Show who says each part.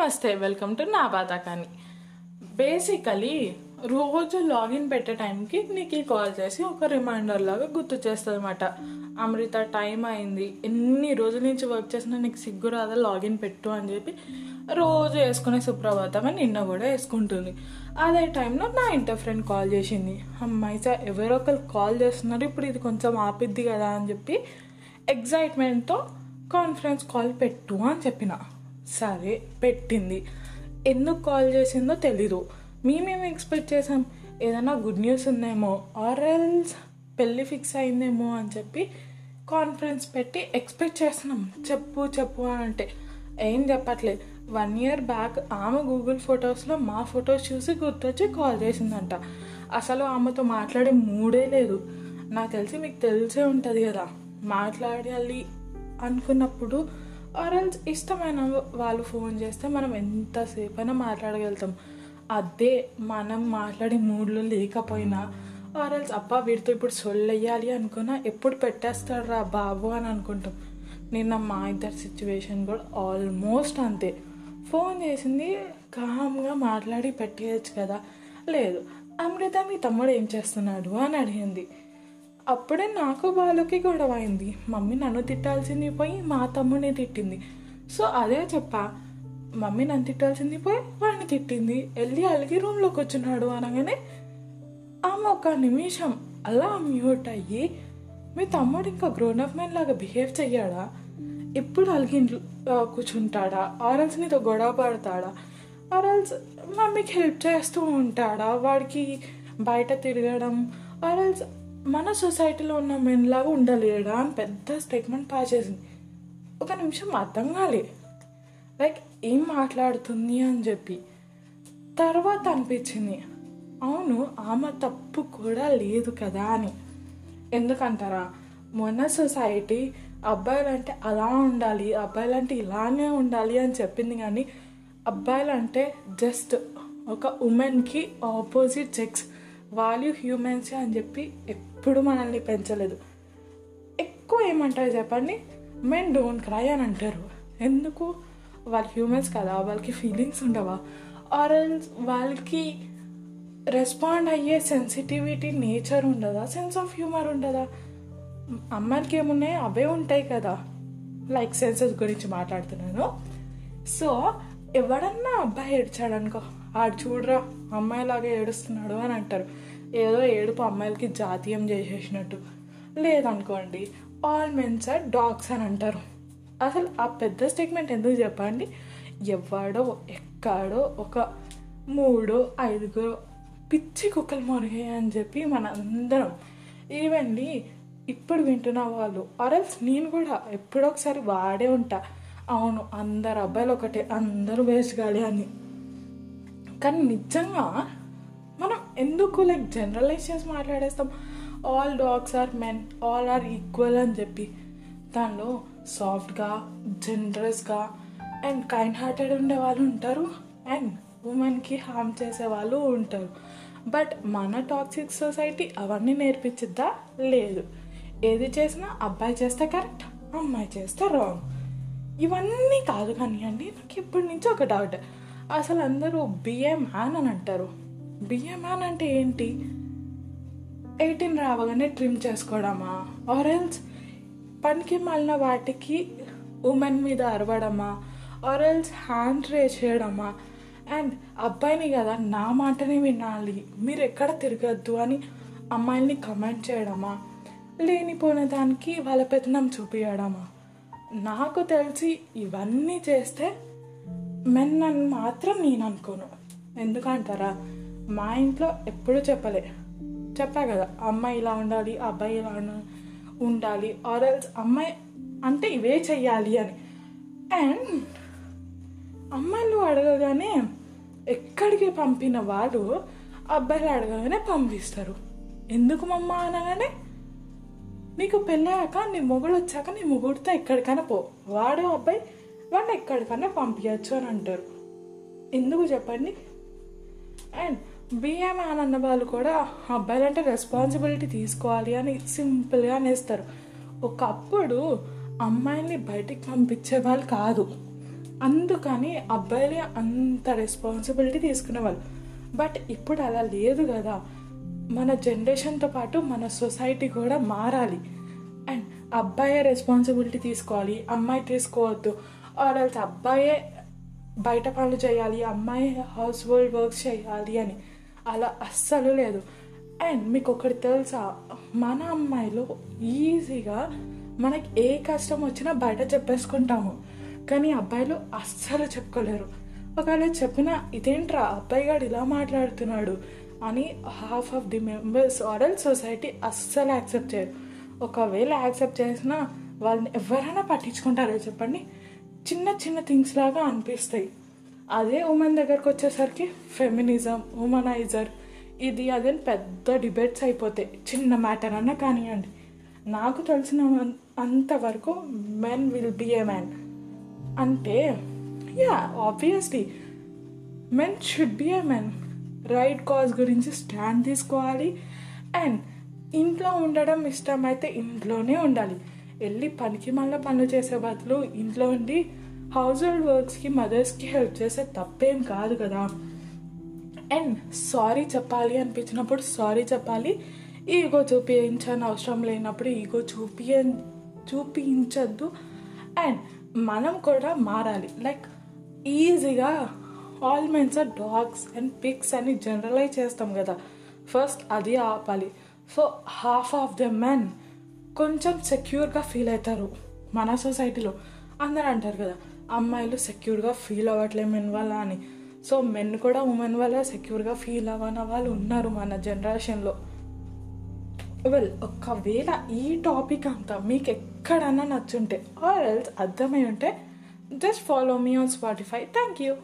Speaker 1: నమస్తే welcome to నా బాధాకాని basically రోజు లాగిన్ పెట్టే టైంకి నీకు కాల్ చేసి ఒక రిమైండర్ లాగా గుర్తు చేస్తుంది అనమాట అమృత టైం అయింది. ఎన్ని రోజుల నుంచి వర్క్ చేసినా నీకు సిగ్గు రాదా లాగిన్ పెట్టు అని చెప్పి రోజు వేసుకునే సుప్రభాతం అని నిన్న కూడా వేసుకుంటుంది. అదే టైంలో నా ఇంటర్ ఫ్రెండ్ కాల్ చేసింది. అమ్మాయి సార్ ఎవరో ఒకరు కాల్ చేస్తున్నారు ఇప్పుడు ఇది కొంచెం ఆపిద్ది కదా అని చెప్పి ఎగ్జైట్మెంట్తో కాన్ఫరెన్స్ కాల్ పెట్టు అని చెప్పిన. సరే పెట్టింది. ఎందుకు కాల్ చేసిందో తెలీదు. మేమేమి ఎక్స్పెక్ట్ చేసాం ఏదైనా గుడ్ న్యూస్ ఉందేమో ఆర్ ఎల్స్ పెళ్ళి ఫిక్స్ అయిందేమో అని చెప్పి కాన్ఫరెన్స్ పెట్టి ఎక్స్పెక్ట్ చేస్తున్నాం. చెప్పు చెప్పు అని అంటే ఏం చెప్పట్లేదు. వన్ ఇయర్ బ్యాక్ ఆమె గూగుల్ ఫొటోస్లో మా ఫొటోస్ చూసి గుర్తొచ్చి కాల్ చేసిందంట. అసలు ఆమెతో మాట్లాడే మూడే లేదు. నాకు తెలిసి మీకు తెలిసే ఉంటుంది కదా. మాట్లాడాలి అనుకున్నప్పుడు ఆర్ఎల్స్ ఇష్టమైన వాళ్ళు ఫోన్ చేస్తే మనం ఎంతసేపు అయినా మాట్లాడగలుగుతాం. అదే మనం మాట్లాడే మూడ్లో లేకపోయినా ఆర్ఎల్స్ అబ్బా వీడితో ఇప్పుడు సొల్లెయ్యాలి అనుకున్నా ఎప్పుడు పెట్టేస్తాడు రా బాబు అని అనుకుంటాం. నిన్న మా ఇద్దరి సిచ్యువేషన్ కూడా ఆల్మోస్ట్ అంతే. ఫోన్ చేసింది కామ్గా మాట్లాడి పెట్టేయచ్చు కదా. లేదు అమృత మీ తమ్ముడు ఏం చేస్తున్నాడు? అని అడిగింది. అప్పుడే నాకు బాలుకి గొడవ అయింది. మమ్మీ నన్ను తిట్టాల్సింది పోయి మా తమ్ముడిని తిట్టింది. సో అదే చెప్పా మమ్మీ నన్ను తిట్టాల్సింది పోయి వాడిని తిట్టింది. వెళ్ళి అలిగి రూమ్లో కూర్చున్నాడు అనగానే ఆమె ఒక నిమిషం అలా మ్యూట్ అయ్యి మీ తమ్ముడు ఇంకా గ్రోన్ అప్ మ్యాన్ లాగా బిహేవ్ చెయ్యాడా? ఎప్పుడు అలిగి కూర్చుంటాడా? ఆరల్స్ నీతో గొడవ పడతాడా? ఆరల్స్ మమ్మీకి హెల్ప్ చేస్తూ ఉంటాడా? వాడికి బయట తిరగడం? ఆరల్స్ మన సొసైటీలో ఉన్న మెన్ లాగా ఉండలేడా అని పెద్ద స్టేట్మెంట్ పాస్ చేసింది. ఒక నిమిషం అర్థం కాలే. లైక్ ఏం మాట్లాడుతుంది అని చెప్పి. తర్వాత అనిపించింది. అవును ఆమె తప్పు కూడా లేదు కదా అని. ఎందుకంటారా? మొన్న సొసైటీ అబ్బాయిలంటే అలా ఉండాలి అబ్బాయిలంటే ఇలానే ఉండాలి అని చెప్పింది కానీ అబ్బాయిలంటే జస్ట్ ఒక ఉమెన్కి ఆపోజిట్ సెక్స్ వాల్యూ హ్యూమెన్స్ అని చెప్పి ఎప్పుడు మనల్ని పెంచలేదు. ఎక్కువ ఏమంటారు చెప్పండి? మెన్ డోంట్ క్రై అని అంటారు. ఎందుకు? వాళ్ళు హ్యూమన్స్ కదా వాళ్ళకి ఫీలింగ్స్ ఉండవా? ఆర్ వాళ్ళకి రెస్పాండ్ అయ్యే సెన్సిటివిటీ నేచర్ ఉండదా? సెన్స్ ఆఫ్ హ్యూమర్ ఉండదా? అమ్మాయిలకి ఏమున్నాయి? అవే ఉంటాయి కదా. లైక్ సెన్సెస్ గురించి మాట్లాడుతున్నాను. సో ఎవడన్నా అబ్బాయి ఏడ్చాడనుకో ఆడు చూడరా అమ్మాయిలాగా ఏడుస్తున్నాడు అని అంటారు. ఏదో ఏడుపు అమ్మాయిలకి జాతీయం చేసేసినట్టు. లేదనుకోండి ఆల్ మెన్స్ ఆర్ డాగ్స్ అని అంటారు. అసలు ఆ పెద్ద స్టేట్మెంట్ ఎందుకు చెప్పండి? ఎవడో ఎక్కడో ఒక మూడో ఐదుగురు పిచ్చి కుక్కలు మొరిగాయి అని చెప్పి మన అందరం ఈవెన్లీ ఇప్పుడు వింటున్న వాళ్ళు ఆర్ఎల్స్ నేను కూడా ఎప్పుడో ఒకసారి వాడే ఉంటా. అవును అందరు అబ్బాయిలు ఒకటే అందరూ వేస్ట్ గాలి అని. కానీ నిజంగా మనం ఎందుకు లైక్ జనరలైజ్ చేసి మాట్లాడేస్తాం? All dogs are men all are equal అని చెప్పి. దానిలో సాఫ్ట్గా జనరస్గా అండ్ కైండ్ హార్టెడ్ ఉండే వాళ్ళు ఉంటారు. అండ్ ఉమెన్కి హామ్ చేసే వాళ్ళు ఉంటారు. బట్ మన టాక్సిక్ సొసైటీ అవన్నీ నేర్పించిద్దా? లేదు. ఏది చేసినా అబ్బాయి చేస్తే కరెక్ట్ అమ్మాయి చేస్తే రాంగ్ ఇవన్నీ కాదు కానివ్వండి నాకు ఇప్పటి నుంచి ఒక డౌట్ అసలు అందరూ బిఏ మ్యాన్ అని అంటారు. బిఏ మ్యాన్ అంటే ఏంటి? ఎయిటీన్ రావగానే ట్రిమ్ చేసుకోవడమా? ఆర్ ఎల్స్ పనికి మళ్ళిన వాటికి ఉమెన్ మీద అరవడమా? ఆర్ ఎల్స్ హ్యాండ్ రే చేయడమా? అండ్ అబ్బాయిని కదా నా మాటనే వినాలి. మీరు ఎక్కడ తిరగద్దు అని అమ్మాయిల్ని కమెంట్ చేయడమా? లేనిపోయిన దానికి వాళ్ళ పెత్తనం చూపించడమా నాకు తెలిసి ఇవన్నీ చేస్తే మెన్ అని మాత్రం నేను అనుకోను. ఎందుకంటారా? మా ఇంట్లో ఎప్పుడూ చెప్పలే. చెప్పా కదా అమ్మాయి ఇలా ఉండాలి అబ్బాయి ఇలా ఉండాలి ఉండాలి ఆర్ఎల్స్ అమ్మాయి అంటే ఇవే చెయ్యాలి అని. అండ్ అమ్మాయిలు అడగగానే ఎక్కడికి పంపిన వాడు అబ్బాయిలు అడగగానే పంపిస్తారు. ఎందుకు మమ్మ అనగానే? నీకు పెళ్ళాక నీ మొగుడు వచ్చాక నీ మొగుడితో ఎక్కడికైనా పో. వాడు అబ్బాయి వాడిని ఎక్కడికైనా పంపించచ్చు అని అంటారు. ఎందుకు చెప్పండి? అండ్ బిఏం అని అన్న వాళ్ళు కూడా అబ్బాయిలంటే రెస్పాన్సిబిలిటీ తీసుకోవాలి అని సింపుల్గా అనేస్తారు. ఒకప్పుడు అమ్మాయిని బయటికి పంపించే వాళ్ళు కాదు. అందుకని అబ్బాయిలే అంత రెస్పాన్సిబిలిటీ తీసుకునేవాళ్ళు బట్ ఇప్పుడు అలా లేదు కదా. మన జనరేషన్తో పాటు మన సొసైటీ కూడా మారాలి. అండ్ అబ్బాయే రెస్పాన్సిబిలిటీ తీసుకోవాలి. అమ్మాయి తీసుకోవద్దు. ఆర్ ఎల్స్ అబ్బాయే బయట పనులు చేయాలి అమ్మాయి హౌస్ హోల్డ్ వర్క్స్ చేయాలి అని. అలా అస్సలు లేదు. అండ్ మీకు ఒకటి తెలుసా? మన అమ్మాయిలు ఈజీగా మనకి ఏ కష్టం వచ్చినా బయట చెప్పేసుకుంటాము. కానీ అబ్బాయిలు అస్సలు చెప్పుకోలేరు. ఒకవేళ చెప్పినా ఇదేంట్రా అబ్బాయి గారు ఇలా మాట్లాడుతున్నాడు అని half of the members aural society అస్సలు యాక్సెప్ట్ చేయరు. ఒకవేళ యాక్సెప్ట్ చేసినా వాళ్ళని ఎవరైనా పట్టించుకుంటారో చెప్పండి. చిన్న చిన్న థింగ్స్ లాగా అనిపిస్తాయి. అదే ఉమెన్ దగ్గరకు వచ్చేసరికి ఫెమినిజం ఉమనైజర్ ఇది అదే పెద్ద డిబేట్స్ అయిపోతాయి చిన్న మ్యాటర్ అన్నా కానివ్వండి. నాకు తెలిసిన అంతవరకు men will be a man అంటే yeah obviously men should be a men right cause గురించి స్టాండ్ తీసుకోవాలి. అండ్ ఇంట్లో ఉండడం ఇష్టమైతే ఇంట్లోనే ఉండాలి. వెళ్ళి పనికి మళ్ళీ పనులు చేసే బదులు ఇంట్లో ఉండి హౌస్ హోల్డ్ వర్క్స్కి మదర్స్కి హెల్ప్ చేసే తప్పేం కాదు కదా. అండ్ సారీ చెప్పాలి అనిపించినప్పుడు సారీ చెప్పాలి. ఈగో చూపించని అవసరం లేనప్పుడు ఈగో చూపియ చూపించద్దు. అండ్ మనం కూడా మారాలి. లైక్ ఈజీగా all mens are dogs and pigs అని జనరలైజ్ చేస్తాం కదా. ఫస్ట్ అది ఆపాలి. So half of the men కొంచెం సెక్యూర్గా ఫీల్ అవుతారు. మన సొసైటీలో అందరూ అంటారు కదా అమ్మాయిలు సెక్యూర్గా ఫీల్ అవ్వట్లేదు మెన్ వల్ల అని. సో మెన్ కూడా ఉమెన్ వల్ల సెక్యూర్గా ఫీల్ అవ్వని వాళ్ళు ఉన్నారు మన జనరేషన్లో వెల్ ఒకవేళ ఈ టాపిక్ అంతా మీకు ఎక్కడన్నా నచ్చుంటే ఆర్ ఎల్స్ అర్థమై ఉంటే just follow me on Spotify thank you